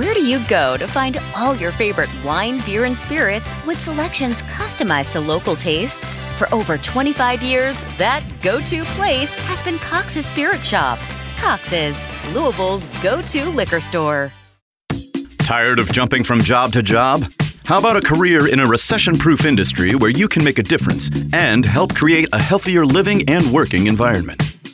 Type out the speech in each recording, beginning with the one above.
Where do you go to find all your favorite wine, beer, and spirits with selections customized to local tastes? For over 25 years, that go to place has been Cox's Spirit Shop. Cox's, Louisville's go to liquor store. Tired of jumping from job to job? How about a career in a recession proof industry where you can make a difference and help create a healthier living and working environment?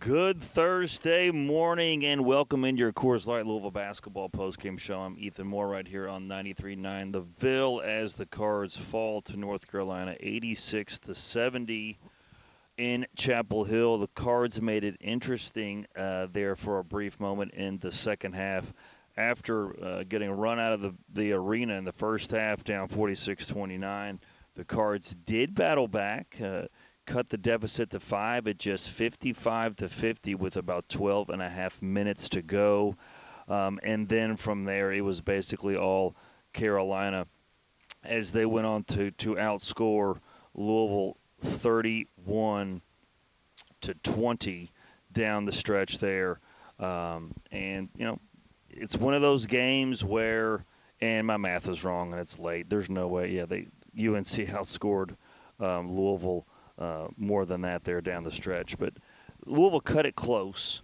Good Thursday morning and welcome into your Coors Light Louisville basketball postgame show. I'm Ethan Moore right here on 93.9 The Ville as the Cards fall to North Carolina 86 to 70 in Chapel Hill. The Cards made it interesting uh, there for a brief moment in the second half after uh, getting run out of the, the arena in the first half down 46-29. The Cards did battle back. Uh, cut the deficit to five at just 55 to 50 with about 12 and a half minutes to go. Um, and then from there, it was basically all Carolina as they went on to, to outscore Louisville 31 to 20 down the stretch there. Um, and, you know, it's one of those games where, and my math is wrong and it's late. There's no way. Yeah, they UNC outscored um, Louisville uh, more than that there down the stretch. But Louisville cut it close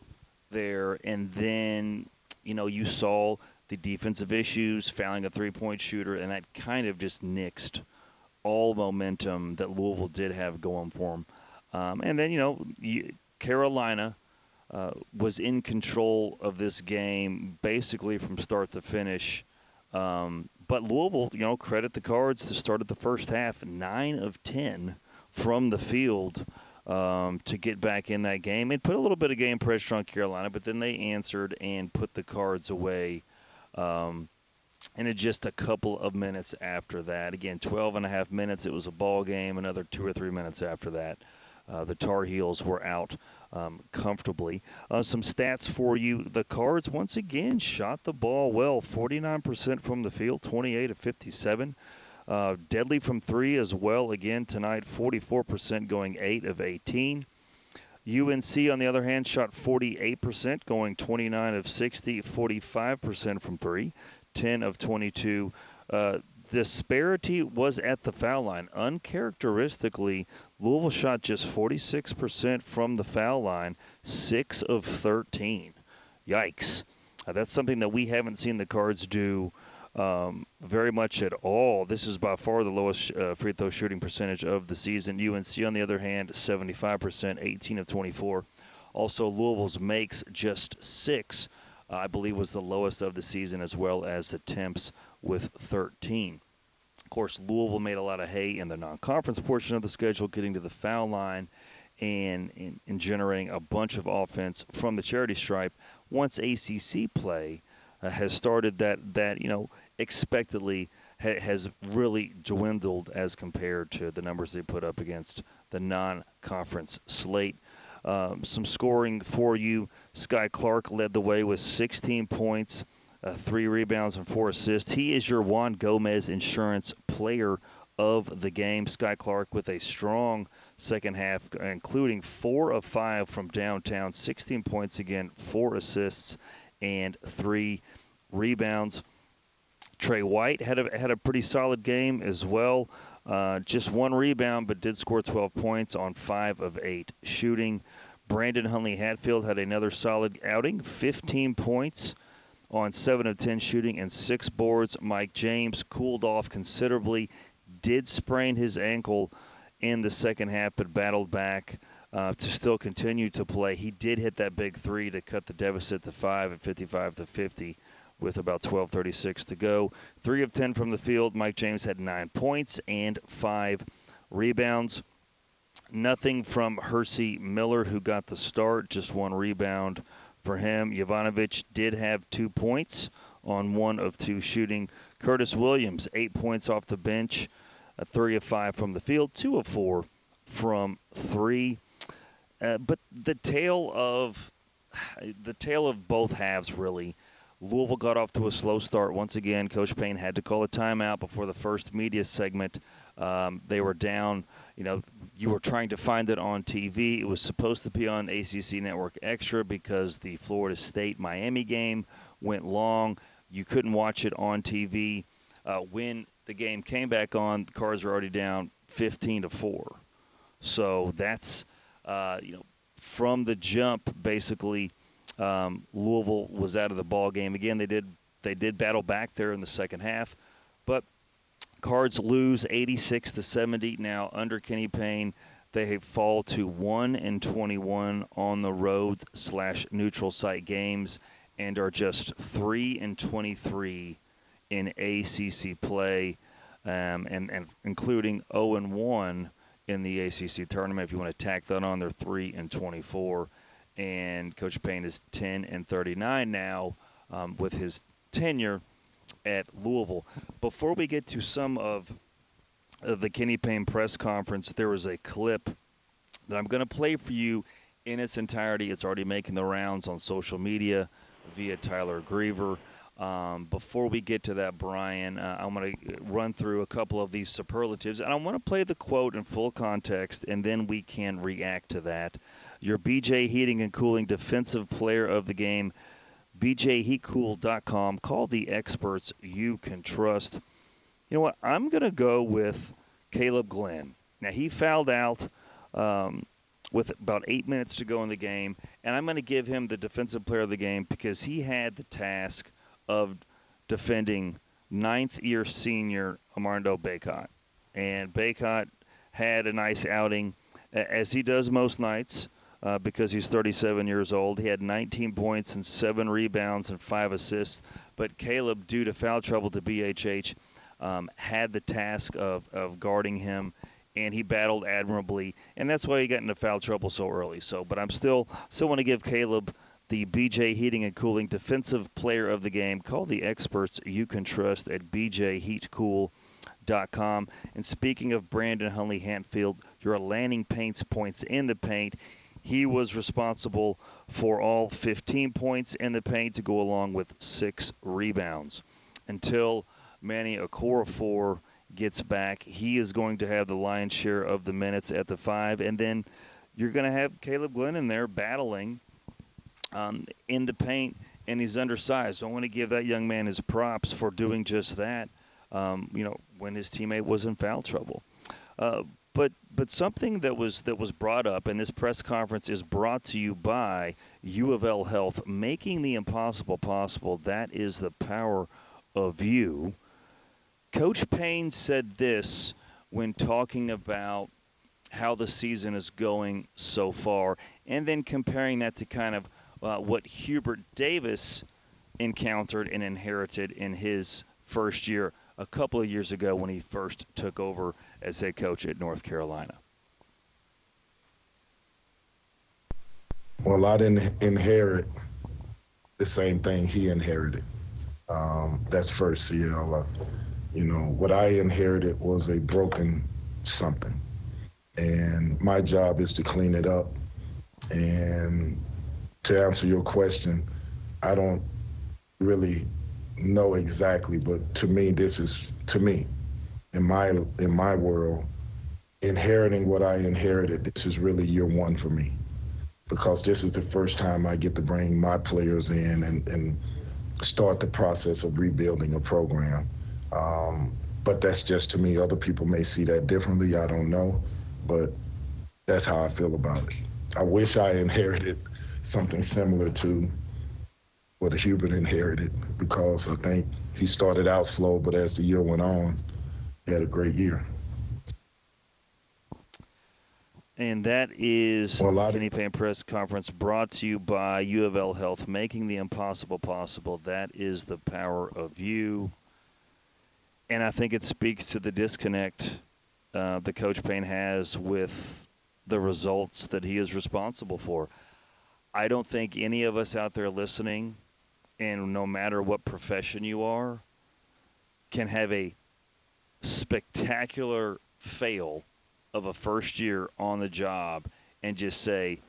there, and then you know you saw the defensive issues, fouling a three-point shooter, and that kind of just nixed all momentum that Louisville did have going for them. Um, and then you know Carolina. Uh, was in control of this game basically from start to finish. Um, but Louisville, you know, credit the cards to start at the first half, nine of ten from the field um, to get back in that game. It put a little bit of game pressure on Carolina, but then they answered and put the cards away. Um, and in just a couple of minutes after that, again, 12 and a half minutes, it was a ball game. Another two or three minutes after that, uh, the Tar Heels were out um, comfortably. Uh, some stats for you: the Cards once again shot the ball well, 49% from the field, 28 of 57. Uh, deadly from three as well again tonight, 44% going 8 of 18. UNC, on the other hand, shot 48%, going 29 of 60, 45% from three, 10 of 22. Uh, disparity was at the foul line. Uncharacteristically, Louisville shot just 46% from the foul line, 6 of 13. Yikes. Uh, that's something that we haven't seen the Cards do um, very much at all. This is by far the lowest uh, free throw shooting percentage of the season. UNC, on the other hand, 75%, 18 of 24. Also, Louisville's makes just six, I believe, was the lowest of the season, as well as the temps with 13. Of course, Louisville made a lot of hay in the non-conference portion of the schedule, getting to the foul line and, and, and generating a bunch of offense from the charity stripe. Once ACC play uh, has started, that that you know expectedly ha- has really dwindled as compared to the numbers they put up against the non-conference slate. Um, some scoring for you. Skyy Clark led the way with 16 points, uh, three rebounds, and four assists. He is your Juan Gomez Insurance Player of the game. Skyy Clark with a strong second half, including four of five from downtown, 16 points again, four assists, and three rebounds. Tre White had a had a pretty solid game as well. Uh, just one rebound, but did score 12 points on five of eight shooting. Brandon Huntley Hatfield had another solid outing, 15 points on seven of 10 shooting and six boards. Mike James cooled off considerably, did sprain his ankle in the second half, but battled back. Uh, to still continue to play. He did hit that big three to cut the deficit to five at 55 to 50 with about 12:36 to go. Three of 10 from the field. Mike James had nine points and five rebounds. Nothing from Hercy Miller, who got the start, just one rebound for him. Jovanovich did have two points on one of two shooting. Curtis Williams, eight points off the bench, a three of five from the field, two of four from three. Uh, but the tale of the tale of both halves really. Louisville got off to a slow start once again. Coach Payne had to call a timeout before the first media segment. Um, they were down. You know, you were trying to find it on TV. It was supposed to be on ACC Network Extra because the Florida State Miami game went long. You couldn't watch it on TV. Uh, when the game came back on, the Cards were already down 15 to four. So that's uh, you know from the jump basically. Um, Louisville was out of the ball game again. They did they did battle back there in the second half, but Cards lose 86 to 70 now under Kenny Payne. They fall to one and 21 on the road slash neutral site games and are just three and 23 in ACC play, um, and, and including 0 and 1 in the ACC tournament. If you want to tack that on, they're three and 24, and Coach Payne is 10 and 39 now um, with his tenure at Louisville. Before we get to some of the Kenny Payne press conference, there was a clip that I'm going to play for you in its entirety. It's already making the rounds on social media via Tyler Greever. Um, before we get to that, Brian, uh, I'm going to run through a couple of these superlatives, and I want to play the quote in full context, and then we can react to that. Your BJ Heating and Cooling Defensive Player of the Game, BJHeatCool.com. Call the experts you can trust. You know what? I'm going to go with Caleb Glenn. Now, he fouled out um, with about eight minutes to go in the game, and I'm going to give him the Defensive Player of the Game because he had the task of defending ninth year senior Armando Bacot. And Bacot had a nice outing, as he does most nights. Uh, because he's 37 years old. He had 19 points and seven rebounds and five assists. But Caleb, due to foul trouble to BHH, um, had the task of, of guarding him, and he battled admirably. And that's why he got into foul trouble so early. So, but I'm still still want to give Caleb the BJ Heating and Cooling Defensive Player of the Game. Call the experts you can trust at bjheatcool.com. And speaking of Brandon Huntley Hatfield, your Lanning paints points in the paint. He was responsible for all 15 points in the paint to go along with six rebounds. Until Manny Okorafor gets back, he is going to have the lion's share of the minutes at the five. And then you're going to have Caleb Glenn in there battling um, in the paint, and he's undersized. So I want to give that young man his props for doing just that. Um, you know, when his teammate was in foul trouble. Uh, but but something that was that was brought up, and this press conference is brought to you by U of L Health, making the impossible possible. That is the power of you. Coach Payne said this when talking about how the season is going so far, and then comparing that to kind of uh, what Hubert Davis encountered and inherited in his first year a couple of years ago when he first took over as head coach at North Carolina? Well, I didn't inherit the same thing he inherited. Um, that's first, CL. You know, what I inherited was a broken something. And my job is to clean it up and to answer your question, I don't really know exactly, but to me, this is to me, in my in my world, inheriting what I inherited. This is really year one for me, because this is the first time I get to bring my players in and and start the process of rebuilding a program. Um, but that's just to me. Other people may see that differently. I don't know, but that's how I feel about it. I wish I inherited something similar to what Hubert inherited because I think he started out slow, but as the year went on, he had a great year. And that is well, the Kenny Payne press conference brought to you by U of L Health, making the impossible possible. That is the power of you. And I think it speaks to the disconnect uh, that Coach Payne has with the results that he is responsible for. I don't think any of us out there listening and no matter what profession you are, can have a spectacular fail of a first year on the job and just say,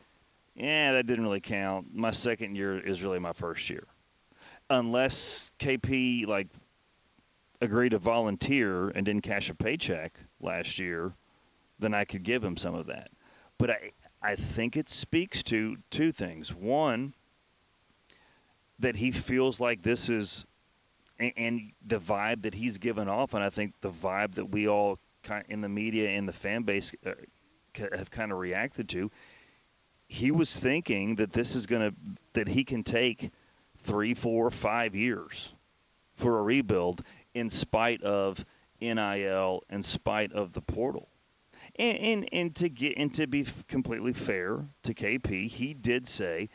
yeah, that didn't really count. My second year is really my first year. Unless KP like agreed to volunteer and didn't cash a paycheck last year, then I could give him some of that. But I I think it speaks to two things. One, that he feels like this is and, and the vibe that he's given off, and I think the vibe that we all in the media and the fan base uh, have kind of reacted to. He was thinking that this is going to that he can take three, four, five years for a rebuild in spite of NIL, in spite of the portal. And, and, and to get and to be completely fair to KP, he did say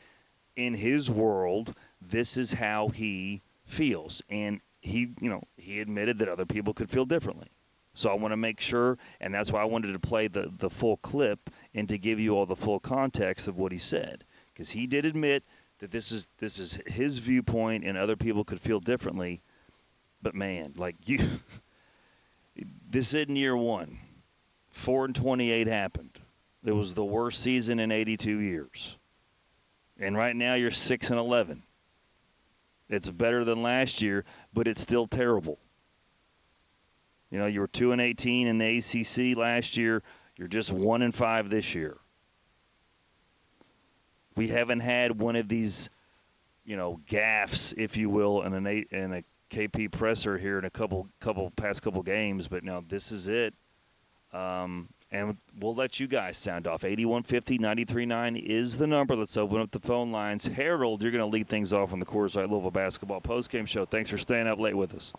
in his world this is how he feels, and he you know he admitted that other people could feel differently. So I want to make sure, and that's why I wanted to play the, the full clip and to give you all the full context of what he said, because he did admit that this is this is his viewpoint, and other people could feel differently. But man, like you, this isn't year one. Four and twenty-eight happened. It was the worst season in 82 years, and right now you're six and 11. It's better than last year, but it's still terrible. You know, you were two and 18 in the ACC last year. You're just one and five this year. We haven't had one of these, you know, gaffs, if you will, in an in a KP presser here in a couple couple past couple games. But no, this is it. Um, and we'll let you guys sound off. 8150 939 is the number. Let's open up the phone lines. Harold, you're going to lead things off on the Coors Light Louisville Basketball postgame show. Thanks for staying up late with us.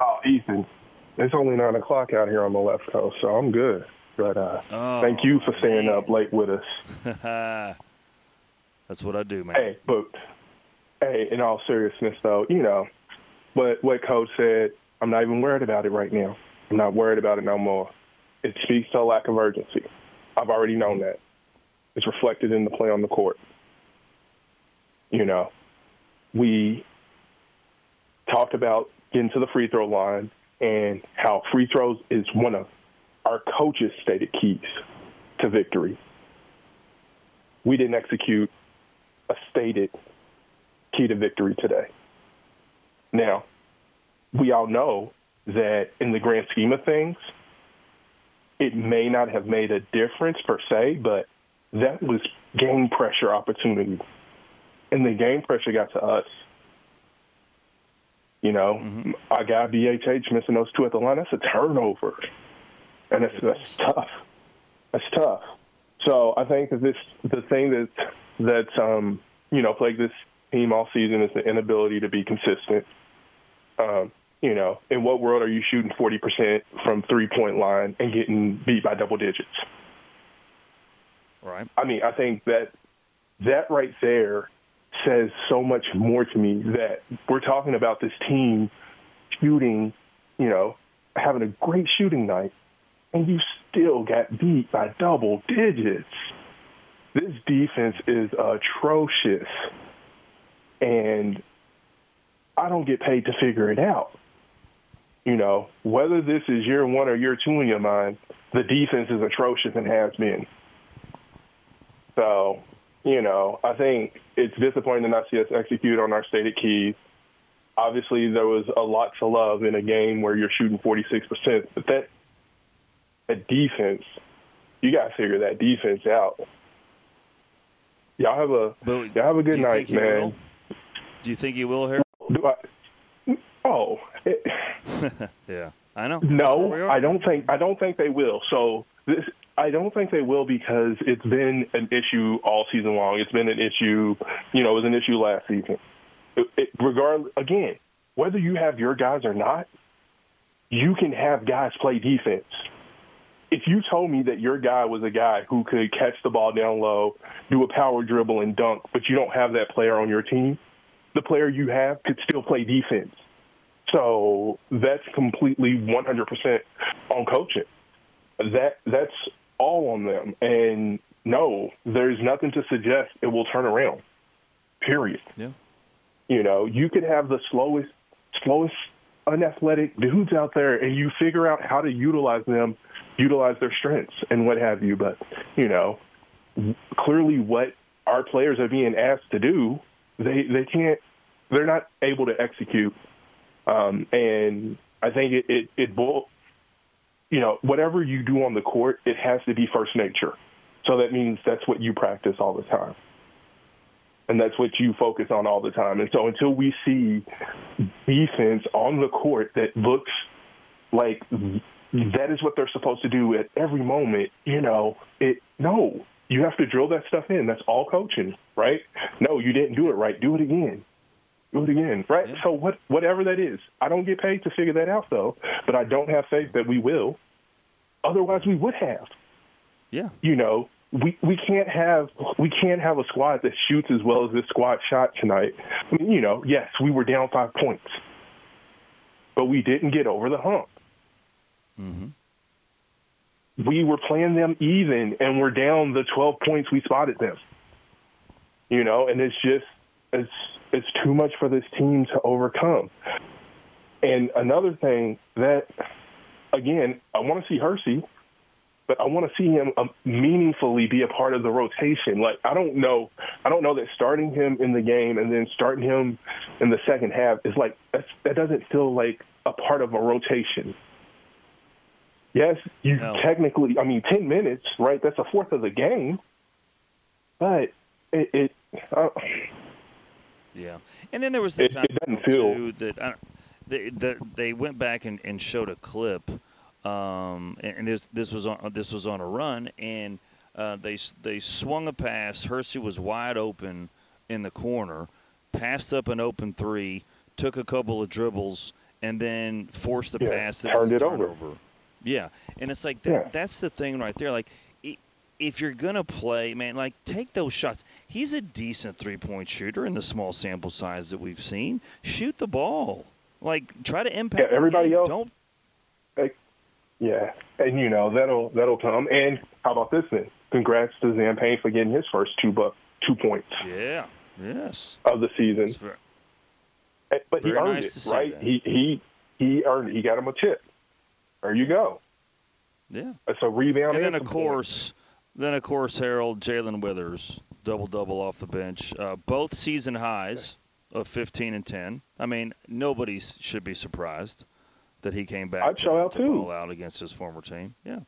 Oh, Ethan, it's only nine o'clock out here on the left coast, so I'm good. But uh, oh, thank you for staying man. up late with us. That's what I do, man. Hey, but hey, in all seriousness, though, you know what what Coach said. I'm not even worried about it right now. I'm not worried about it no more. It speaks to a lack of urgency. I've already known that. It's reflected in the play on the court. You know, we talked about getting to the free throw line and how free throws is one of our coaches' stated keys to victory. We didn't execute a stated key to victory today. Now, we all know that in the grand scheme of things, it may not have made a difference per se, but that was game pressure opportunity. And the game pressure got to us. You know, mm-hmm. I got BHH missing those two at the line. That's a turnover, and that's that's tough. That's tough. So I think that this the thing that that's um, you know plagued this team all season is the inability to be consistent. Um, you know, in what world are you shooting 40% from three point line and getting beat by double digits? Right. I mean, I think that that right there says so much more to me that we're talking about this team shooting, you know, having a great shooting night, and you still got beat by double digits. This defense is atrocious, and I don't get paid to figure it out. You know, whether this is year one or year two in your mind, the defense is atrocious and has been. So you know, I think it's disappointing to not see us execute on our stated keys. Obviously, there was a lot to love in a game where you're shooting 46%, but that, that defense, you got to figure that defense out. Y'all have a y'all have a good night, man. Will? Do you think he will, Harry? Do I? Oh, it, yeah, I know. No, I don't think I don't think they will. So this I don't think they will because it's been an issue all season long. It's been an issue, you know, it was an issue last season. It, it, regardless, again, whether you have your guys or not, you can have guys play defense. If you told me that your guy was a guy who could catch the ball down low, do a power dribble and dunk, but you don't have that player on your team, the player you have could still play defense. So that's completely 100% on coaching. That that's all on them. And no, there's nothing to suggest it will turn around. Period. Yeah. You know, you could have the slowest, slowest, unathletic dudes out there, and you figure out how to utilize them, utilize their strengths, and what have you. But you know, clearly, what our players are being asked to do, they they can't, they're not able to execute. Um, and I think it it, it you know, whatever you do on the court, it has to be first nature. So that means that's what you practice all the time. And that's what you focus on all the time. And so until we see defense on the court that looks like that is what they're supposed to do at every moment, you know, it no, you have to drill that stuff in. That's all coaching, right? No, you didn't do it right. Do it again. Do it again, right? Yeah. So what, whatever that is, I don't get paid to figure that out though, but I don't have faith that we will. Otherwise, we would have. Yeah. You know, we we can't have we can't have a squad that shoots as well as this squad shot tonight. I mean, you know, yes, we were down five points, but we didn't get over the hump. Mm-hmm. We were playing them even, and we're down the twelve points we spotted them. You know, and it's just it's it's too much for this team to overcome. And another thing that, again, I want to see Hercy but I want to see him um, meaningfully be a part of the rotation. Like I don't know, I don't know that starting him in the game and then starting him in the second half is like that's, that doesn't feel like a part of a rotation. Yes, you no. technically, I mean, ten minutes, right? That's a fourth of the game, but it. it uh, yeah, and then there was the it, time it feel that uh, they, the, they went back and, and showed a clip um, and, and, this this was on this was on a run, and uh, they they swung a pass. Hercy was wide open in the corner, passed up an open three, took a couple of dribbles, and then forced the yeah, pass. That turned it over. Yeah, and it's like that, yeah. that's the thing right there. Like if you're gonna play, man, like take those shots. He's a decent three-point shooter in the small sample size that we've seen. Shoot the ball. Like try to impact. Yeah, everybody else. Don't yeah, and you know that'll that'll come. And how about this then? Congrats to Zan Payne for getting his first two bu- two points. Yeah. Yes. Of the season. Very, eh, but he earned nice it, right? He he he earned it. He got him a tip. There you go. Yeah. It's a rebound. And then of course, then of course Harold Jalen Withers double double off the bench, uh, both season highs of 15 and 10. I mean, nobody should be surprised that he came back I'd show out to too. out against his former team. Yeah.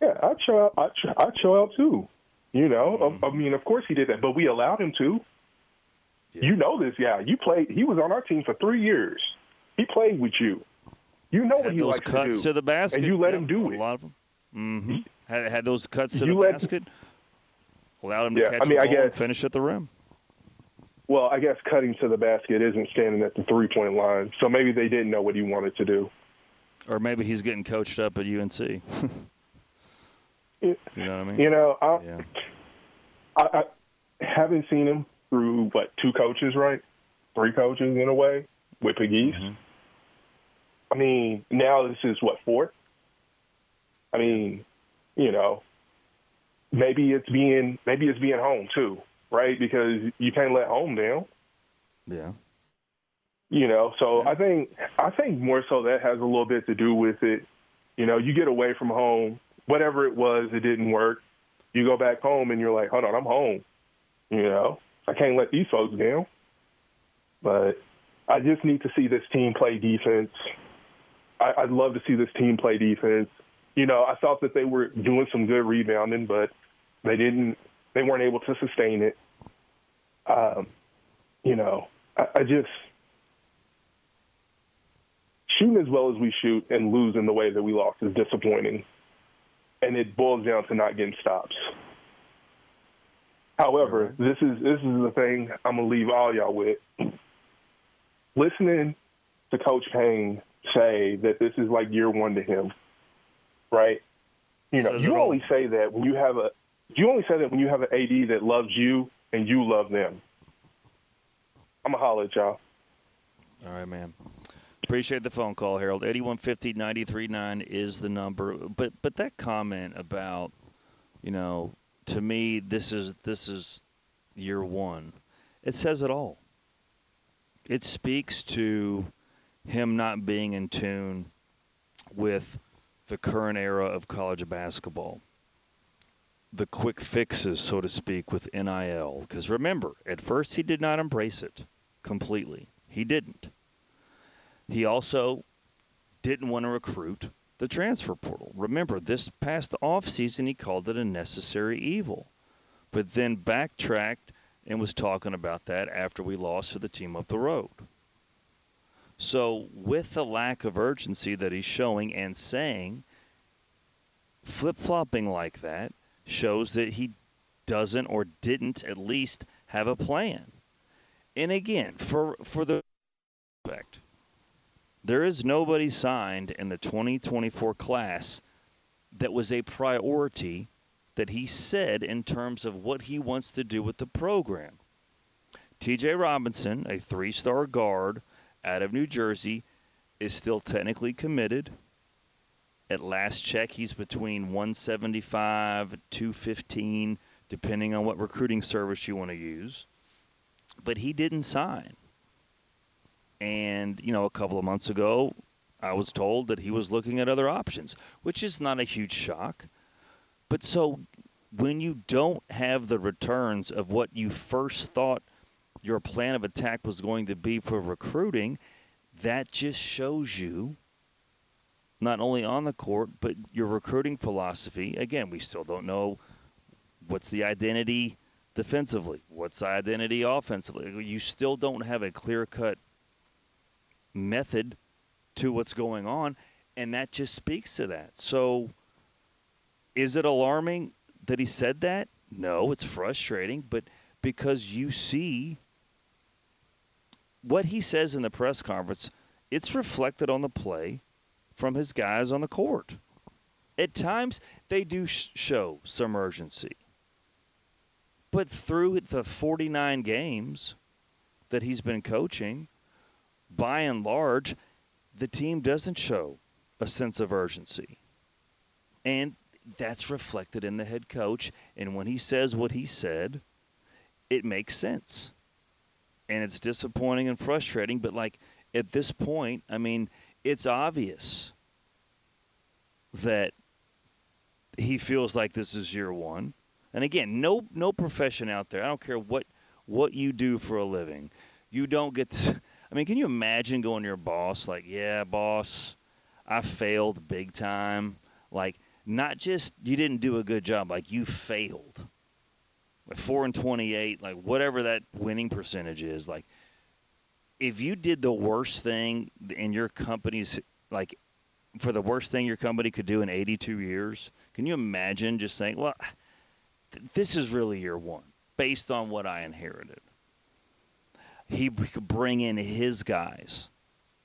Yeah, I'd show out. I'd, I'd show out too. You know, mm-hmm. I, I, mean, of course he did that, but we allowed him to. Yeah. You know this yeah. You played. He was on our team for three years. He played with you. You know had what he likes to do, to the basket, and you let yeah, him do a it. A lot of them. Mm-hmm. Had, had those cuts to you the basket. Allowed him to yeah, catch I mean, the I ball guess, and finish at the rim. Well, I guess cutting to the basket isn't standing at the three point line, so maybe they didn't know what he wanted to do. Or maybe he's getting coached up at UNC. you know what I mean? You know, I, yeah. I, I haven't seen him through what two coaches, right? Three coaches in a way with Pegues. Mm-hmm. I mean, now this is what fourth. I mean, you know, maybe it's being maybe it's being home too right? Because you can't let home down. Yeah. You know, so yeah. I think I think more so that has a little bit to do with it. You know, you get away from home, whatever it was, it didn't work. You go back home and you're like, hold on, I'm home. You know, I can't let these folks down. But I just need to see this team play defense. I, I'd love to see this team play defense. You know, I thought that they were doing some good rebounding, but they didn't they weren't able to sustain it. Um, you know, I, I just shooting as well as we shoot and lose in the way that we lost is disappointing, and it boils down to not getting stops. However, this is this is the thing I'm gonna leave all y'all with. Listening to Coach Payne say that this is like year one to him, right? You know, you only say that when you have a you only say that when you have an AD that loves you and you love them. I'm to holler at y'all. All right, man. Appreciate the phone call, Harold. 8150-939 is the number. But but that comment about, you know, to me this is this is year 1. It says it all. it speaks to him not being in tune with the current era of college basketball. The quick fixes, so to speak, with NIL. Because remember, at first he did not embrace it completely. He didn't. He also didn't want to recruit the transfer portal. Remember, this past offseason, he called it a necessary evil, but then backtracked and was talking about that after we lost to the team up the road. So, with the lack of urgency that he's showing and saying, flip flopping like that shows that he doesn't or didn't at least have a plan. And again, for for the respect, there is nobody signed in the 2024 class that was a priority that he said in terms of what he wants to do with the program. TJ Robinson, a three star guard out of New Jersey, is still technically committed. At last check, he's between 175 215, depending on what recruiting service you want to use. But he didn't sign. And, you know, a couple of months ago, I was told that he was looking at other options, which is not a huge shock. But so when you don't have the returns of what you first thought your plan of attack was going to be for recruiting, that just shows you not only on the court, but your recruiting philosophy. Again, we still don't know what's the identity defensively, what's the identity offensively. You still don't have a clear cut method to what's going on, and that just speaks to that. So, is it alarming that he said that? No, it's frustrating, but because you see what he says in the press conference, it's reflected on the play from his guys on the court. At times, they do show some urgency. But through the 49 games that he's been coaching, by and large, the team doesn't show a sense of urgency. And that's reflected in the head coach. And when he says what he said, it makes sense. And it's disappointing and frustrating. But, like, at this point, I mean, it's obvious that he feels like this is year one. And again, no no profession out there. I don't care what what you do for a living. You don't get this. I mean, can you imagine going to your boss like, "Yeah, boss, I failed big time." Like, not just you didn't do a good job, like you failed. Four and twenty-eight, like whatever that winning percentage is, like if you did the worst thing in your company's like for the worst thing your company could do in 82 years, can you imagine just saying, "Well, th- this is really year one, based on what I inherited." He could bring in his guys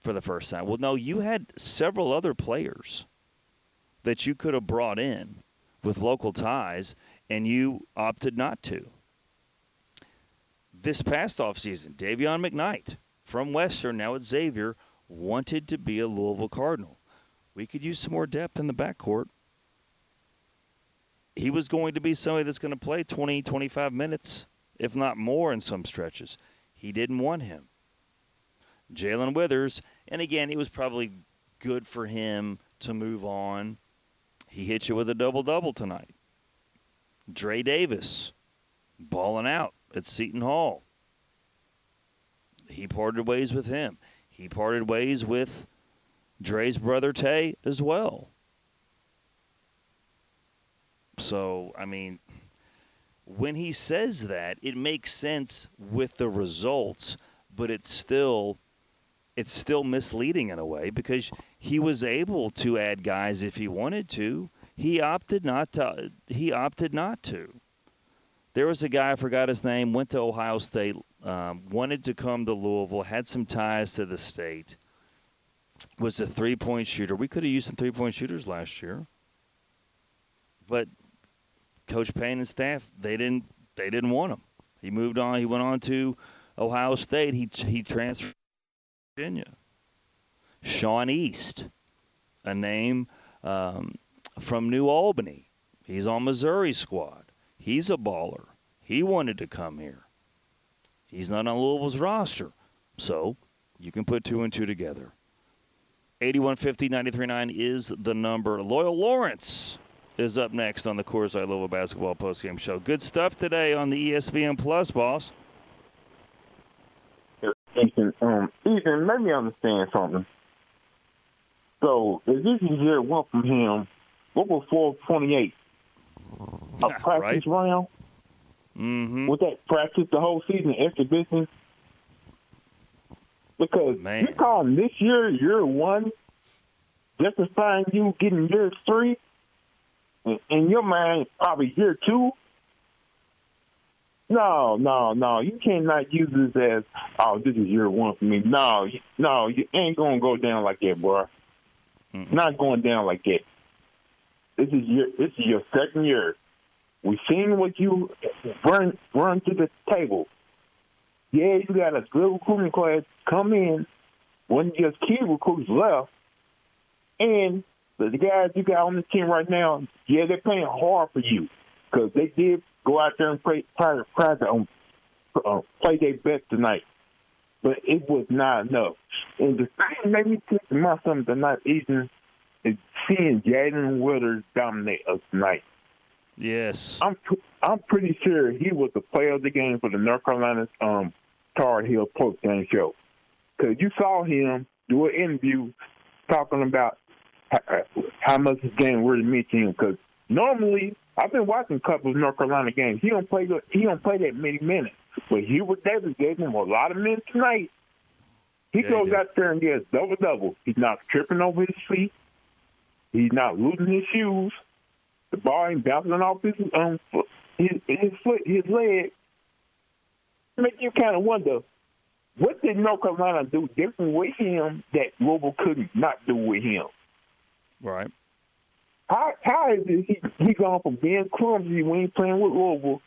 for the first time. Well, no, you had several other players that you could have brought in with local ties, and you opted not to. This past offseason, Dayvion McKnight from Western, now at Xavier, wanted to be a Louisville Cardinal. We could use some more depth in the backcourt. He was going to be somebody that's going to play 20, 25 minutes, if not more, in some stretches. He didn't want him. Jalen Withers, and again, it was probably good for him to move on. He hit you with a double double tonight. Dre Davis, balling out at Seton Hall. He parted ways with him. He parted ways with Dre's brother Tay as well. So, I mean, when he says that, it makes sense with the results, but it's still it's still misleading in a way because he was able to add guys if he wanted to. He opted not to. He opted not to. There was a guy I forgot his name. Went to Ohio State. Um, wanted to come to Louisville. Had some ties to the state. Was a three-point shooter. We could have used some three-point shooters last year, but Coach Payne and staff they didn't they didn't want him. He moved on. He went on to Ohio State. He he transferred to Virginia. Sean East, a name um, from New Albany. He's on Missouri squad. He's a baller. He wanted to come here. He's not on Louisville's roster, So you can put two and two together. 8150 939 is the number. Loyal Lawrence is up next on the Coors Light Louisville Basketball Postgame Show. Good stuff today on the ESPN Plus, boss. Ethan, um, Ethan, let me understand something. So, if this is year one from him, what was 428? A Yeah, practice round? Mm-hmm. Was that practice the whole season, exhibition? Because Man. you call him this year year one, justifying you getting year three, in, your mind, probably year two. No, no, no. You cannot use this as, oh, this is year one for me. No, no, you ain't gonna go down like that, bro. Mm-mm. Not going down like that. This is your this is your second year. We've seen what you bring bring to the table. Yeah, you got a good recruiting class come in. One your key recruits left, and the guys you got on the team right now, yeah, they're playing hard for you because they did go out there and play try to try to um, uh, play their best tonight, but it was not enough. And the thing that made me think to myself tonight, Ethan, seeing Jalen Withers dominate us tonight. Yes. I'm I'm pretty sure he was the player of the game for the North Carolina um, Tar Heel post game show because you saw him do an interview talking about how, how much his game really meant to him. Because normally I've been watching a couple of North Carolina games. He don't play he don't play that many minutes, but Hubert Davis gave him a lot of minutes tonight. He Yeah, goes did. out there and gets double double. He's not tripping over his feet. He's not losing his shoes. The ball ain't bouncing off his um foot, his his foot his leg. Make you kind of wonder what did North Carolina do different with him that Louisville could not do with him. Right. How how is it he he gone from being clumsy when he's playing with Louisville,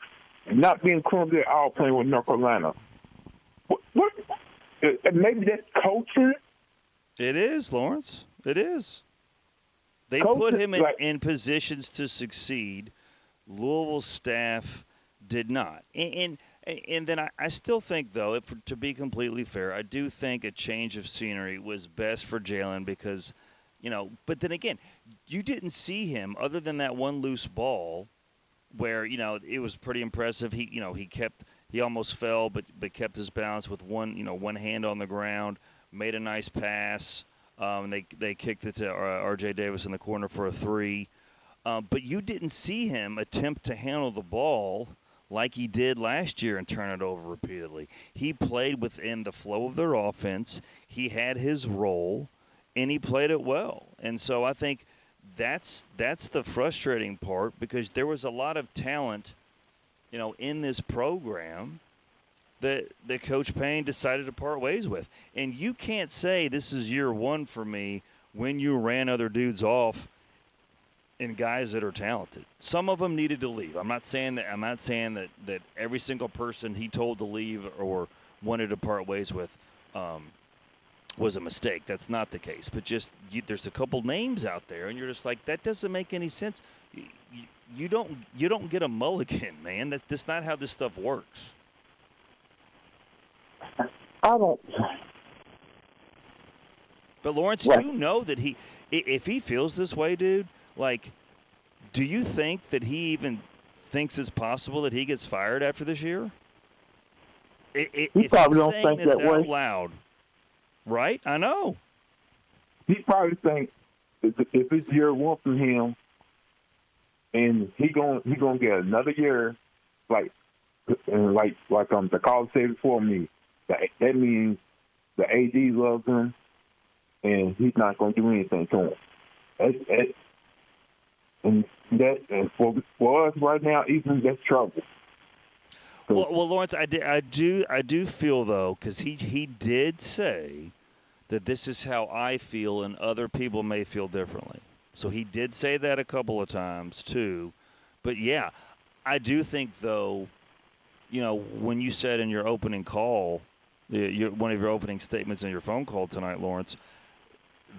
and not being clumsy at all playing with North Carolina? What, what uh, maybe that's coaching. It is, Lawrence. It is. They Coach put him in, like- in positions to succeed. Louisville staff did not. And and, and then I, I still think, though, if, to be completely fair, I do think a change of scenery was best for Jalen because, you know, but then again, you didn't see him other than that one loose ball where, you know, it was pretty impressive. He, you know, he kept, he almost fell, but, but kept his balance with one, you know, one hand on the ground, made a nice pass. Um, they they kicked it to uh, R.J. Davis in the corner for a three, um, but you didn't see him attempt to handle the ball like he did last year and turn it over repeatedly. He played within the flow of their offense. He had his role, and he played it well. And so I think that's that's the frustrating part because there was a lot of talent, you know, in this program that that Coach Payne decided to part ways with. And you can't say this is year one for me when you ran other dudes off and guys that are talented. Some of them needed to leave. I'm not saying that I'm not saying that, that every single person he told to leave or wanted to part ways with um, was a mistake. That's not the case. But just you, there's a couple names out there, and you're just like that doesn't make any sense. You, you, you don't you don't get a mulligan, man. That that's not how this stuff works. I don't. But Lawrence, Right. you know that he, if he feels this way, dude, like, do you think that he even thinks it's possible that he gets fired after this year? I- I- He probably don't think that way. loud, right? I know. he probably think if it's year one for him, and he going he gonna get another year, like and like like um the college said before me, that that means the AD loves him, and he's not gonna do anything to him. That's, that's, and that and for for us right now, even that's trouble. Well, well, Lawrence, I, di- I do, I do feel though, because he he did say that this is how I feel, and other people may feel differently. So he did say that a couple of times too. But yeah, I do think though, you know, when you said in your opening call, your, one of your opening statements in your phone call tonight, Lawrence,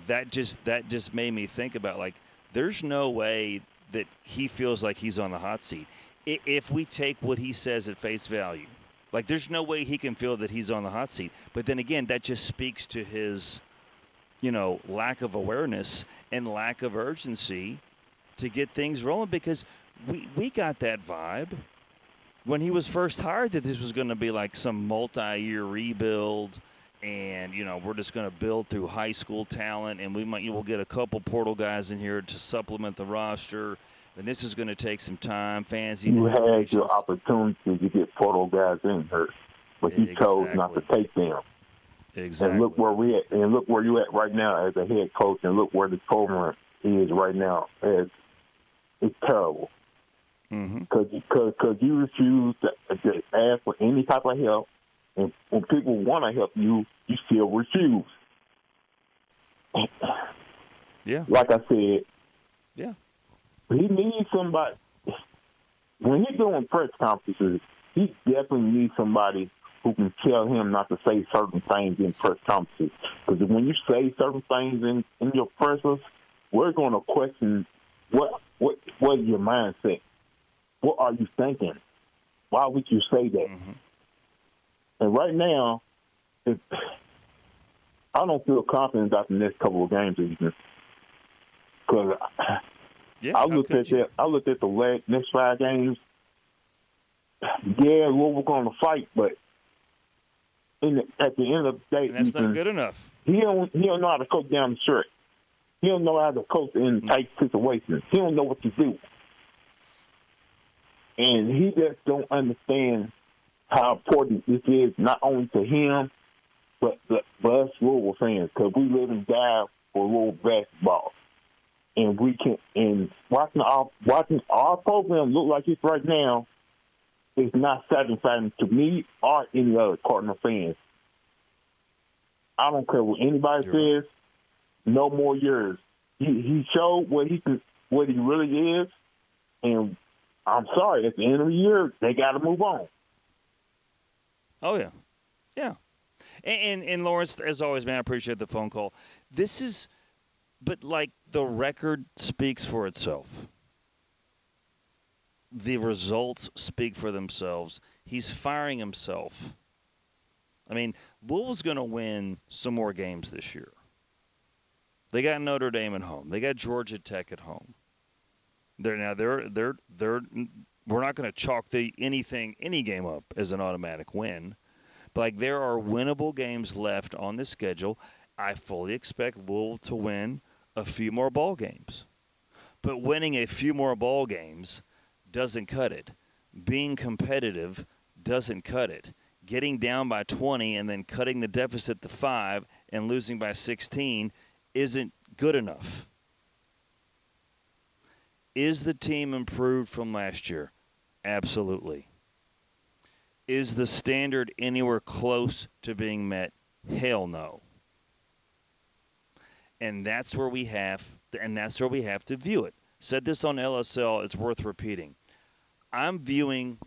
that just that just made me think about like, there's no way that he feels like he's on the hot seat. If we take what he says at face value, Like, there's no way he can feel that he's on the hot seat. But then again, that just speaks to his, you know, lack of awareness and lack of urgency to get things rolling because we, we got that vibe when he was first hired that this was going to be like some multi-year rebuild and you know we're just going to build through high school talent and we might you will get a couple portal guys in here to supplement the roster and this is going to take some time fancy you had your opportunity to get portal guys in here but you exactly. chose not to take them exactly and look where we at and look where you at right now as a head coach and look where the program is right now it's it's terrible. Because mm-hmm. because you refuse to, to ask for any type of help, and when people want to help you, you still refuse. Yeah. Like I said. Yeah. He needs somebody. When he's doing press conferences, he definitely needs somebody who can tell him not to say certain things in press conferences. Because when you say certain things in in your presses, we're going to question what what what is your mindset what are you thinking? Why would you say that? Mm-hmm. And right now, if, I don't feel confident about the next couple of games even. Because yeah, I looked at that. I looked at the next five games. Yeah, we're going to fight, but in the, at the end of the day, and that's not good enough. He don't. He don't know how to coach down the shirt. He don't know how to coach in mm-hmm. tight situations. He don't know what to do and he just don't understand how important this is not only to him but but us Louisville fans because we live and die for Louisville basketball, and we can and watching our watching our program look like it's right now is not satisfying to me or any other Cardinal fans. I don't care what anybody You're says. Right. No more years. He he showed what he can, what he really is, and I'm sorry, at the end of the year, they got to move on. Oh yeah, yeah. And, and, and Lawrence, as always, man, I appreciate the phone call. This is, but like the record speaks for itself. The results speak for themselves. He's firing himself. I mean, Louisville's going to win some more games this year. They got Notre Dame at home. They got Georgia Tech at home. They're now they're they're they're we're not going to chalk the anything any game up as an automatic win. But like there are winnable games left on the schedule. I fully expect Louisville to win a few more ball games. But winning a few more ball games doesn't cut it. Being competitive doesn't cut it. Getting down by 20 and then cutting the deficit to 5 and losing by 16 isn't good enough. Is the team improved from last year? Absolutely. Is the standard anywhere close to being met? Hell no. And that's where we have and that's where we have to view it. Said this on LSL, it's worth repeating. I'm viewing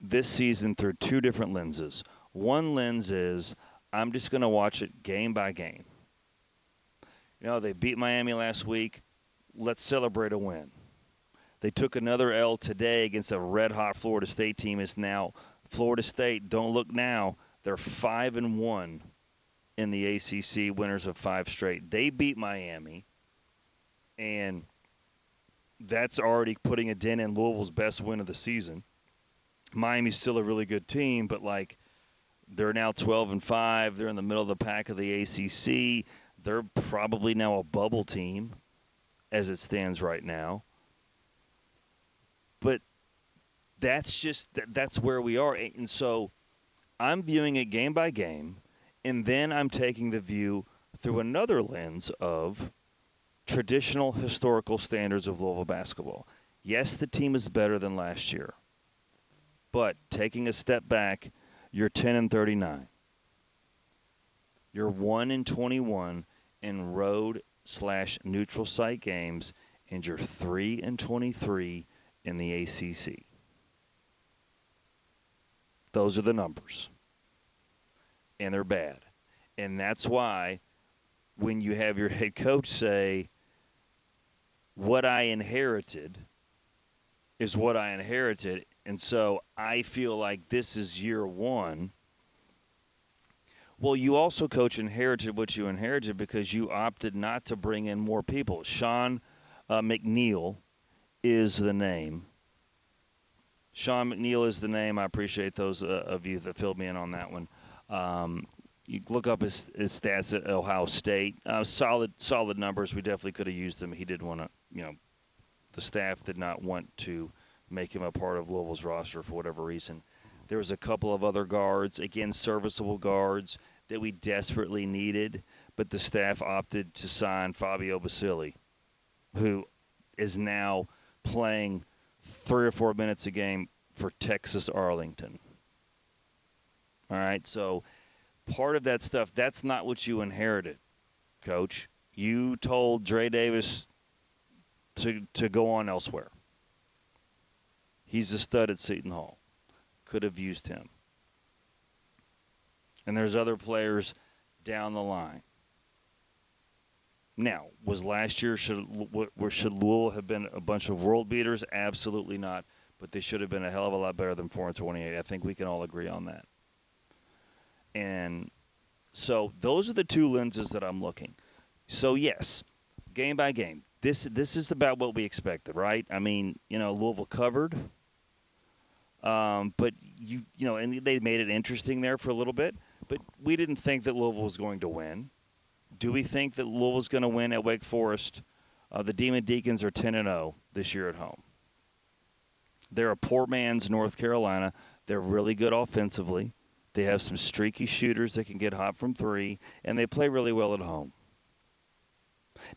this season through two different lenses. One lens is I'm just going to watch it game by game. You know, they beat Miami last week let's celebrate a win. They took another L today against a red hot Florida State team. Is now Florida State. Don't look now. They're five and one in the ACC, winners of five straight. They beat Miami, and that's already putting a dent in Louisville's best win of the season. Miami's still a really good team, but like they're now 12 and five. They're in the middle of the pack of the ACC. They're probably now a bubble team as it stands right now. But that's just that's where we are, and so I'm viewing it game by game, and then I'm taking the view through another lens of traditional historical standards of Louisville basketball. Yes, the team is better than last year, but taking a step back, you're 10 and 39. You're 1 and 21 in road slash neutral site games, and you're 3 and 23 in the ACC. Those are the numbers. And they're bad. And that's why when you have your head coach say, What I inherited is what I inherited, And so I feel like this is year one. Well, you also, coach, inherited what you inherited because you opted not to bring in more people. Sean uh, McNeil is the name. Sean McNeil is the name. I appreciate those uh, of you that filled me in on that one. Um, you look up his, his stats at Ohio State. Uh, solid, solid numbers. We definitely could have used them. He did want to, you know, the staff did not want to make him a part of Louisville's roster for whatever reason. There was a couple of other guards, again, serviceable guards that we desperately needed, but the staff opted to sign Fabio Basili, who is now playing three or four minutes a game for Texas Arlington. All right, so part of that stuff, that's not what you inherited, coach. You told Dre Davis to, to go on elsewhere. He's a stud at Seton Hall. Could have used him. And there's other players down the line. Now, was last year should should Louisville have been a bunch of world beaters? Absolutely not. But they should have been a hell of a lot better than four and twenty-eight. I think we can all agree on that. And so those are the two lenses that I'm looking. So yes, game by game. This this is about what we expected, right? I mean, you know, Louisville covered. Um, but you you know, and they made it interesting there for a little bit. But we didn't think that Louisville was going to win. Do we think that Louisville's going to win at Wake Forest? Uh, the Demon Deacons are 10 and 0 this year at home. They're a poor man's North Carolina. They're really good offensively. They have some streaky shooters that can get hot from three, and they play really well at home.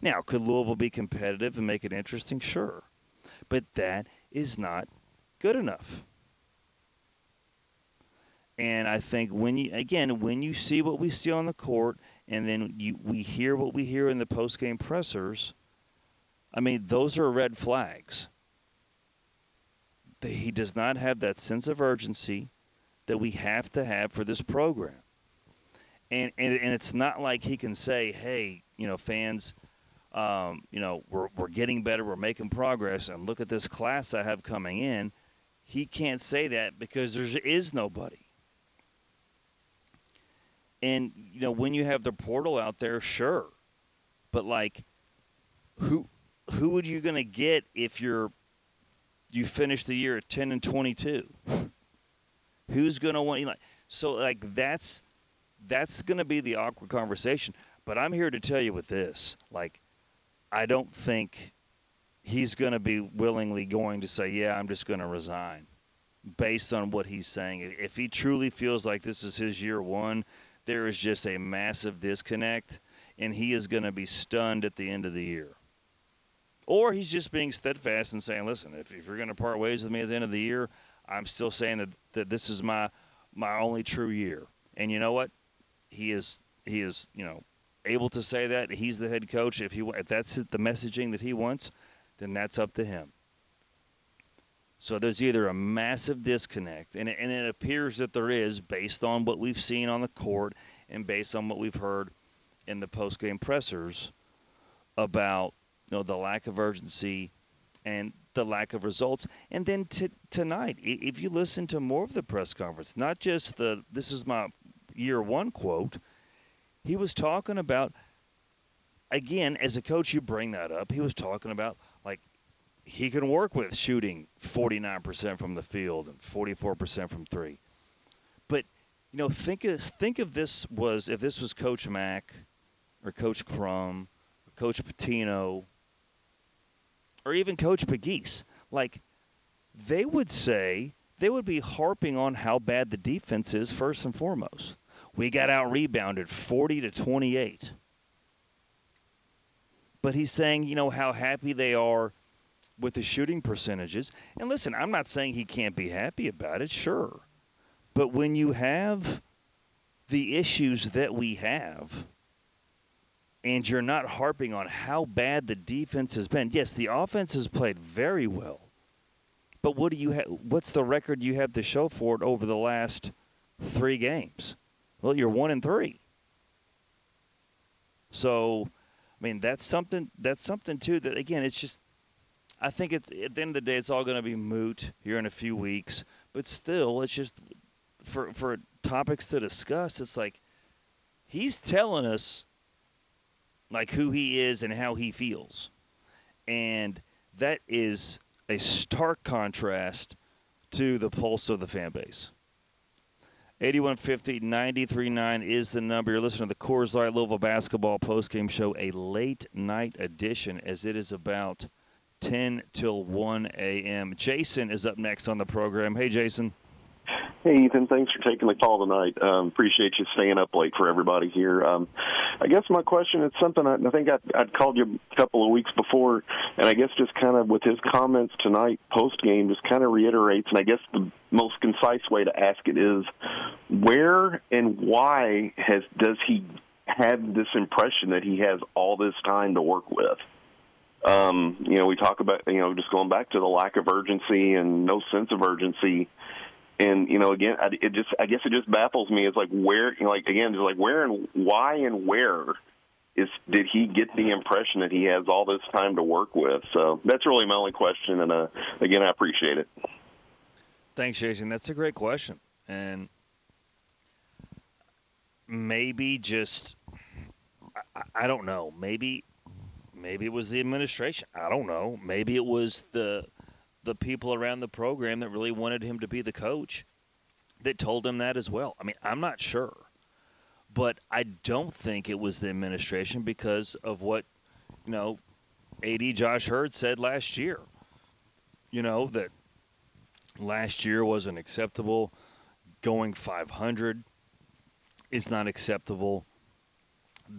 Now, could Louisville be competitive and make it interesting? Sure. But that is not good enough. And I think when you again when you see what we see on the court, and then you, we hear what we hear in the post game pressers, I mean those are red flags. He does not have that sense of urgency that we have to have for this program. And, and, and it's not like he can say, hey, you know, fans, um, you know, we're, we're getting better, we're making progress, and look at this class I have coming in. He can't say that because there is nobody. And you know, when you have the portal out there, sure, but like, who who would you to get if you're you finish the year at 10 and 22? Who's to want you like? So like that's that's to be the awkward conversation. But I'm here to tell you with this, like, I don't think he's going to be willingly going to say, "Yeah, I'm just going to resign," based on what he's saying. If he truly feels like this is his year one, there is just a massive disconnect, and he is going to be stunned at the end of the year. Or he's just being steadfast and saying, listen, if, if you're going to part ways with me at the end of the year, I'm still saying that, that this is my my only true year. And you know what? He is he is you know able to say that. He's the head coach. If he if that's the messaging that he wants, then that's up to him. So there's either a massive disconnect, and it, and it appears that there is based on what we've seen on the court and based on what we've heard in the post-game pressers about you know the lack of urgency and the lack of results. And then t- tonight, if you listen to more of the press conference, not just the this is my year one quote, he was talking about again as a coach you bring that up. He was talking about he can work with shooting 49% from the field and 44% from three. But you know, think of think of this was if this was Coach Mack or Coach Crum or Coach Pitino, or even Coach Pegues, like they would say they would be harping on how bad the defense is first and foremost. We got out rebounded 40 to 28. But he's saying, you know, how happy they are with the shooting percentages. And listen, I'm not saying he can't be happy about it, sure. But when you have the issues that we have, and you're not harping on how bad the defense has been. Yes, the offense has played very well. But what do you ha- what's the record you have to show for it over the last 3 games? Well, you're 1 and 3. So, I mean, that's something that's something too that again, it's just I think it's at the end of the day, it's all going to be moot here in a few weeks. But still, it's just for for topics to discuss. It's like he's telling us like who he is and how he feels, and that is a stark contrast to the pulse of the fan base. 8150 939 is the number. You're listening to the Coors Light Louisville Basketball Postgame Show, a late night edition, as it is about 10 till 1 a.m. Jason is up next on the program. Hey, Jason. Hey, Ethan. Thanks for taking the call tonight. Um, appreciate you staying up late for everybody here. Um, I guess my question is something I, I think I, I'd called you a couple of weeks before, and I guess just kind of with his comments tonight post game, just kind of reiterates. And I guess the most concise way to ask it is, where and why has does he have this impression that he has all this time to work with? Um, you know, we talk about you know just going back to the lack of urgency and no sense of urgency. And you know again it just i guess it just baffles me. It's like where you know, like again just like where and why and where is did he get the impression that he has all this time to work with? So that's really my only question and uh, again i appreciate it. Thanks jason. That's a great question. And maybe just I, I don't know. Maybe maybe it was the administration i don't know maybe it was the the people around the program that really wanted him to be the coach that told him that as well. I mean, I'm not sure. But I don't think it was the administration because of what, you know, AD Josh Heird said last year. You know, that last year wasn't acceptable. Going 500 is not acceptable.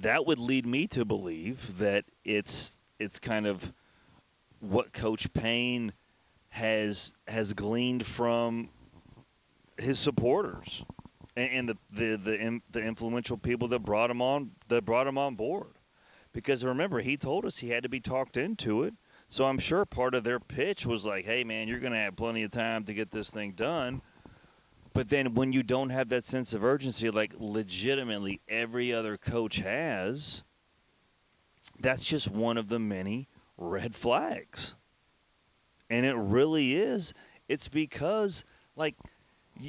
That would lead me to believe that it's it's kind of what Coach Payne has has gleaned from his supporters and, the, the the the influential people that brought him on that brought him on board. Because remember, he told us he had to be talked into it. So I'm sure part of their pitch was like, "Hey, man, you're going to have plenty of time to get this thing done." But then when you don't have that sense of urgency, like legitimately every other coach has, that's just one of the many red flags and it really is. It's because like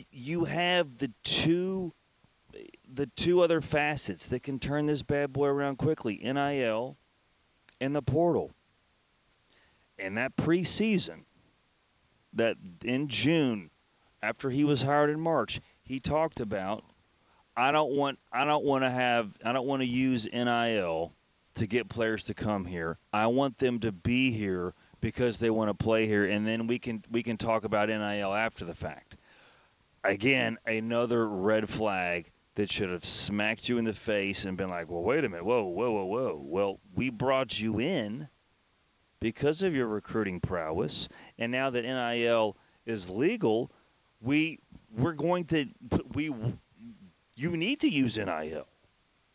you have the two the two other facets that can turn this bad boy around quickly: NIL and the portal. And that preseason, that in June, after he was hired in March, he talked about I don't want I don't want to have I don't want to use NIL to get players to come here. I want them to be here because they want to play here, and then we can we can talk about NIL after the fact. Again, another red flag that should have smacked you in the face and been like, "Well, wait a minute, whoa, whoa, whoa, whoa." Well, we brought you in because of your recruiting prowess, and now that NIL is legal, we we're going to we you need to use NIL,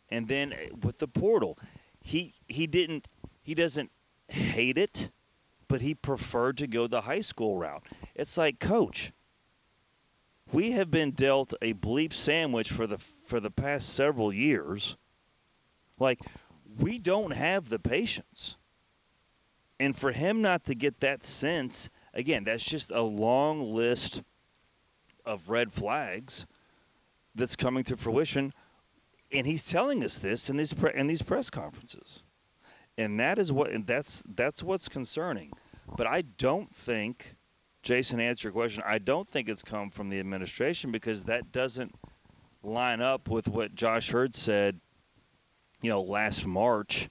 and then eh, with the portal, he he didn't he doesn't hate it but he preferred to go the high school route. It's like, coach, we have been dealt a bleep sandwich for the for the past several years. Like, we don't have the patience. And for him not to get that sense, again, that's just a long list of red flags that's coming to fruition. And he's telling us this in these pre- in these press conferences and that is what and that's that's what's concerning. But I don't think, Jason, answer your question. I don't think it's come from the administration because that doesn't line up with what Josh Heird said. You know, last March,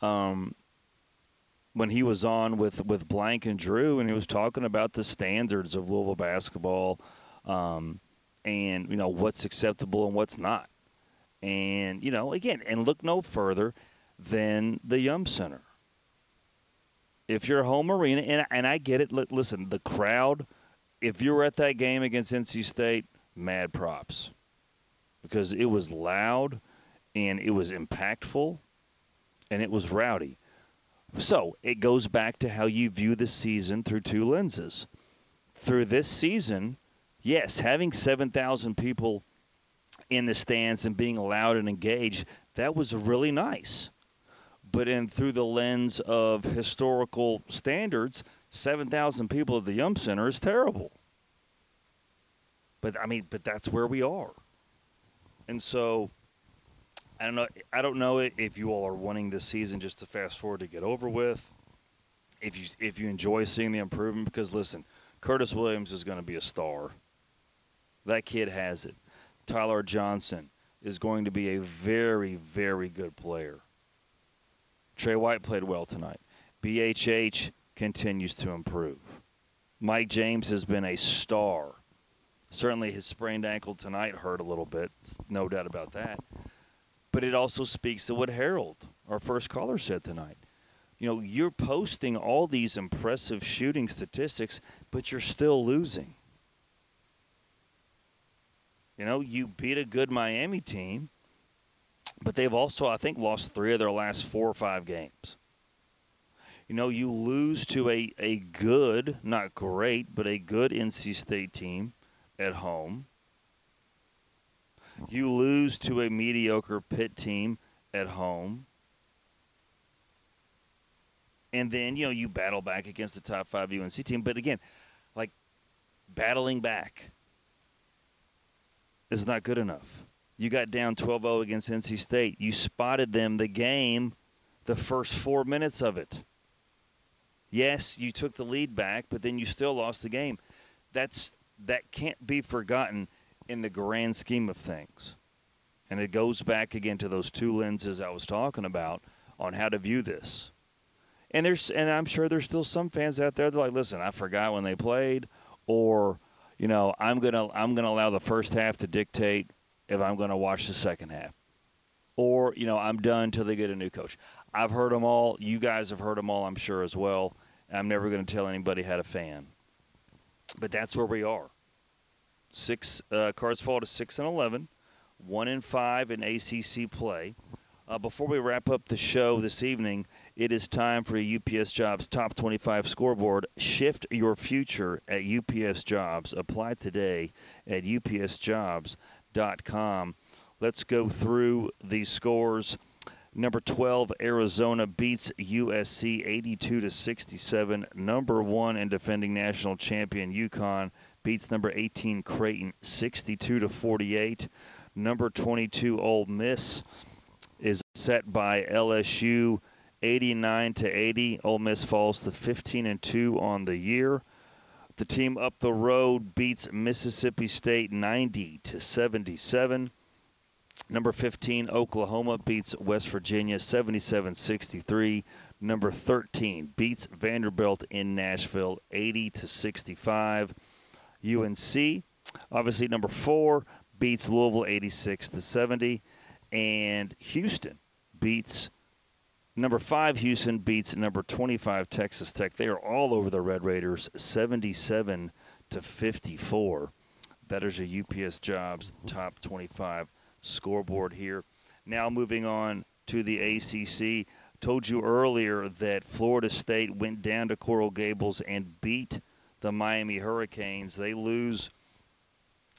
um, when he was on with with Blank and Drew, and he was talking about the standards of Louisville basketball, um, and you know what's acceptable and what's not. And you know, again, and look no further than the Yum Center. If you're a home arena, and, and I get it, listen, the crowd, if you were at that game against NC State, mad props. Because it was loud and it was impactful and it was rowdy. So it goes back to how you view the season through two lenses. Through this season, yes, having 7,000 people in the stands and being loud and engaged, that was really nice. but in through the lens of historical standards, 7,000 people at the Yum Center is terrible. But I mean, but that's where we are. And so I don't know I don't know if you all are wanting this season just to fast forward to get over with. If you if you enjoy seeing the improvement because listen, Curtis Williams is going to be a star. That kid has it. Ty-Laur Johnson is going to be a very very good player. Tre White played well tonight. BHH continues to improve. Mike James has been a star. Certainly his sprained ankle tonight hurt a little bit, no doubt about that. But it also speaks to what Harold, our first caller, said tonight. You know, you're posting all these impressive shooting statistics, but you're still losing. You know, you beat a good Miami team, but they've also, I think, lost three of their last four or five games. You know, you lose to a, a good, not great, but a good NC State team at home. You lose to a mediocre Pitt team at home. And then, you know, you battle back against the top five UNC team. But again, like battling back is not good enough. You got down 12 0 against NC State. You spotted them the game, the first four minutes of it. Yes, you took the lead back, but then you still lost the game. That's that can't be forgotten in the grand scheme of things. And it goes back again to those two lenses I was talking about on how to view this. And there's and I'm sure there's still some fans out there that are like, listen, I forgot when they played, or you know, I'm gonna I'm gonna allow the first half to dictate if I'm gonna watch the second half, or you know, I'm done till they get a new coach. I've heard them all. You guys have heard them all, I'm sure as well. I'm never going to tell anybody how to fan, but that's where we are. Six uh, cards fall to six and eleven, one and five in ACC play. Uh, before we wrap up the show this evening, it is time for UPS Jobs Top 25 scoreboard. Shift your future at UPS Jobs. Apply today at upsjobs.com. Let's go through the scores. Number 12, Arizona beats USC 82 to 67. Number one and defending national champion UConn beats number 18 Creighton 62 to 48. Number 22 Ole Miss is set by LSU 89 to 80. Ole Miss falls to 15 and 2 on the year. The team up the road beats Mississippi State 90 to 77. Number 15, Oklahoma beats West Virginia 77 63. Number 13 beats Vanderbilt in Nashville 80 to 65. UNC, obviously number 4 beats Louisville 86 to 70 and Houston beats number 5 Houston beats number 25 Texas Tech. They are all over the Red Raiders 77 to 54. That is a UPS Jobs top 25 scoreboard here. Now moving on to the ACC. Told you earlier that Florida State went down to Coral Gables and beat the Miami Hurricanes. They lose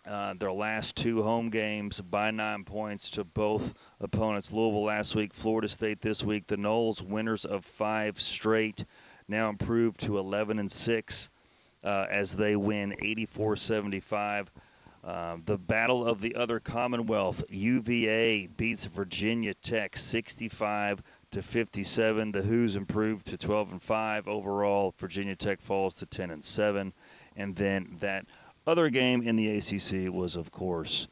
uh, their last two home games by nine points to both opponents. Louisville last week, Florida State this week. The Noles, winners of five straight, now improved to 11 and six uh, as they win 84-75 uh, the battle of the other Commonwealth. UVA beats Virginia Tech 65 to 57. The Hoos improved to 12 and 5 overall. Virginia Tech falls to 10 and 7. And then that other game in the ACC was, of course,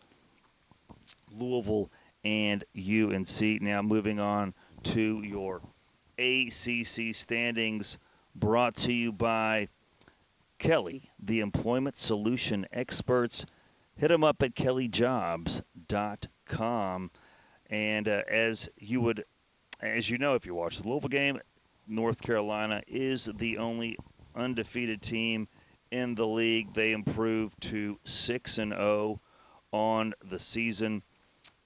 Louisville and UNC. Now moving on to your ACC standings, brought to you by Kelly, the employment solution experts hit them up at kellyjobs.com. And uh, as you would, as you know, if you watch the Louisville game, North Carolina is the only undefeated team in the league. They improved to six and zero oh on the season.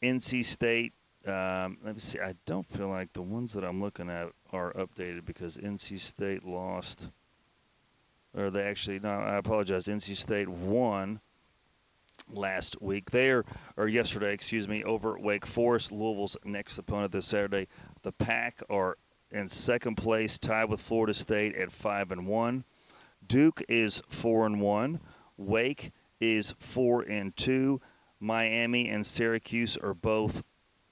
NC State. Um, let me see. I don't feel like the ones that I'm looking at are updated because NC State lost, or they actually no. I apologize. NC State won last week there, or yesterday, excuse me, over Wake Forest. Louisville's next opponent this Saturday. The Pack are in second place, tied with Florida State at five and one. Duke is four and one. Wake is four and two. Miami and Syracuse are both,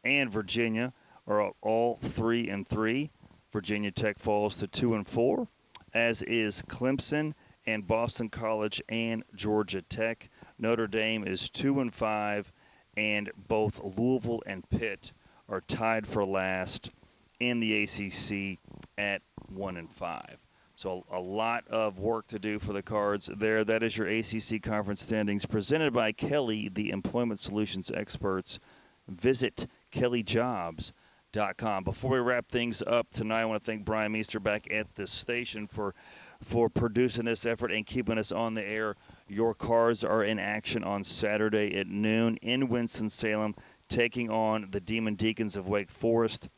and Virginia are all three and three. Virginia Tech falls to two and four, as is Clemson and Boston College and Georgia Tech. Notre Dame is two and five, and both Louisville and Pitt are tied for last in the ACC at one and five. So a lot of work to do for the Cards there. That is your ACC conference standings presented by Kelly, the employment solutions experts. Visit kellyjobs.com. Before we wrap things up tonight, I want to thank Brian Meester back at the station for for producing this effort and keeping us on the air. Your Cards are in action on Saturday at noon in Winston-Salem, taking on the Demon Deacons of Wake Forest.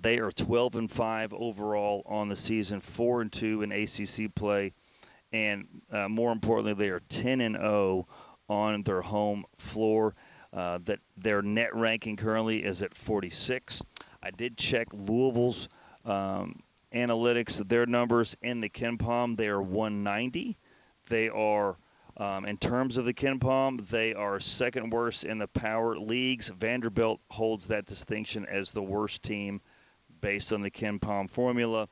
They are 12 and 5 overall on the season, 4 and 2 in ACC play, and uh, more importantly, they are 10 and 0 on their home floor. Uh, that their net ranking currently is at 46. I did check Louisville's um, analytics. Their numbers in the KenPom they are 190. They are um, in terms of the KenPom, they are second worst in the power leagues. Vanderbilt holds that distinction as the worst team based on the KenPom formula.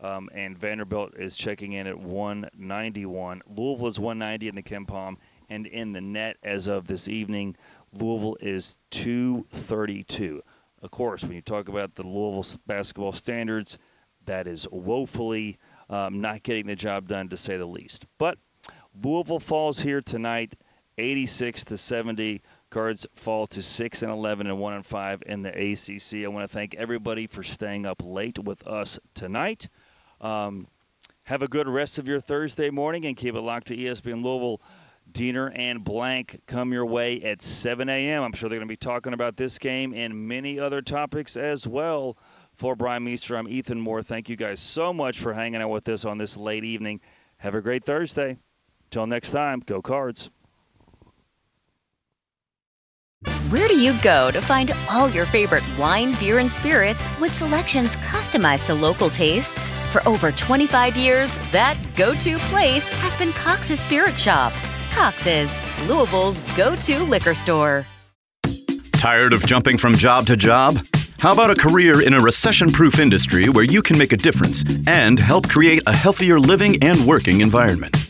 Um, and Vanderbilt is checking in at 191. Louisville is 190 in the KenPom. and in the net as of this evening, Louisville is 232. Of course, when you talk about the Louisville basketball standards, that is woefully um, not getting the job done, to say the least. But Louisville falls here tonight, 86 to 70. Cards fall to 6 and 11 and 1 and 5 in the ACC. I want to thank everybody for staying up late with us tonight. Um, have a good rest of your Thursday morning and keep it locked to ESPN Louisville. Deener and Blank come your way at 7 a.m. I'm sure they're going to be talking about this game and many other topics as well. For Brian Meester, I'm Ethan Moore. Thank you guys so much for hanging out with us on this late evening. Have a great Thursday. Till next time, go Cards. Where do you go to find all your favorite wine, beer, and spirits with selections customized to local tastes? For over 25 years, that go to place has been Cox's Spirit Shop. Cox's, Louisville's go to liquor store. Tired of jumping from job to job? How about a career in a recession proof industry where you can make a difference and help create a healthier living and working environment?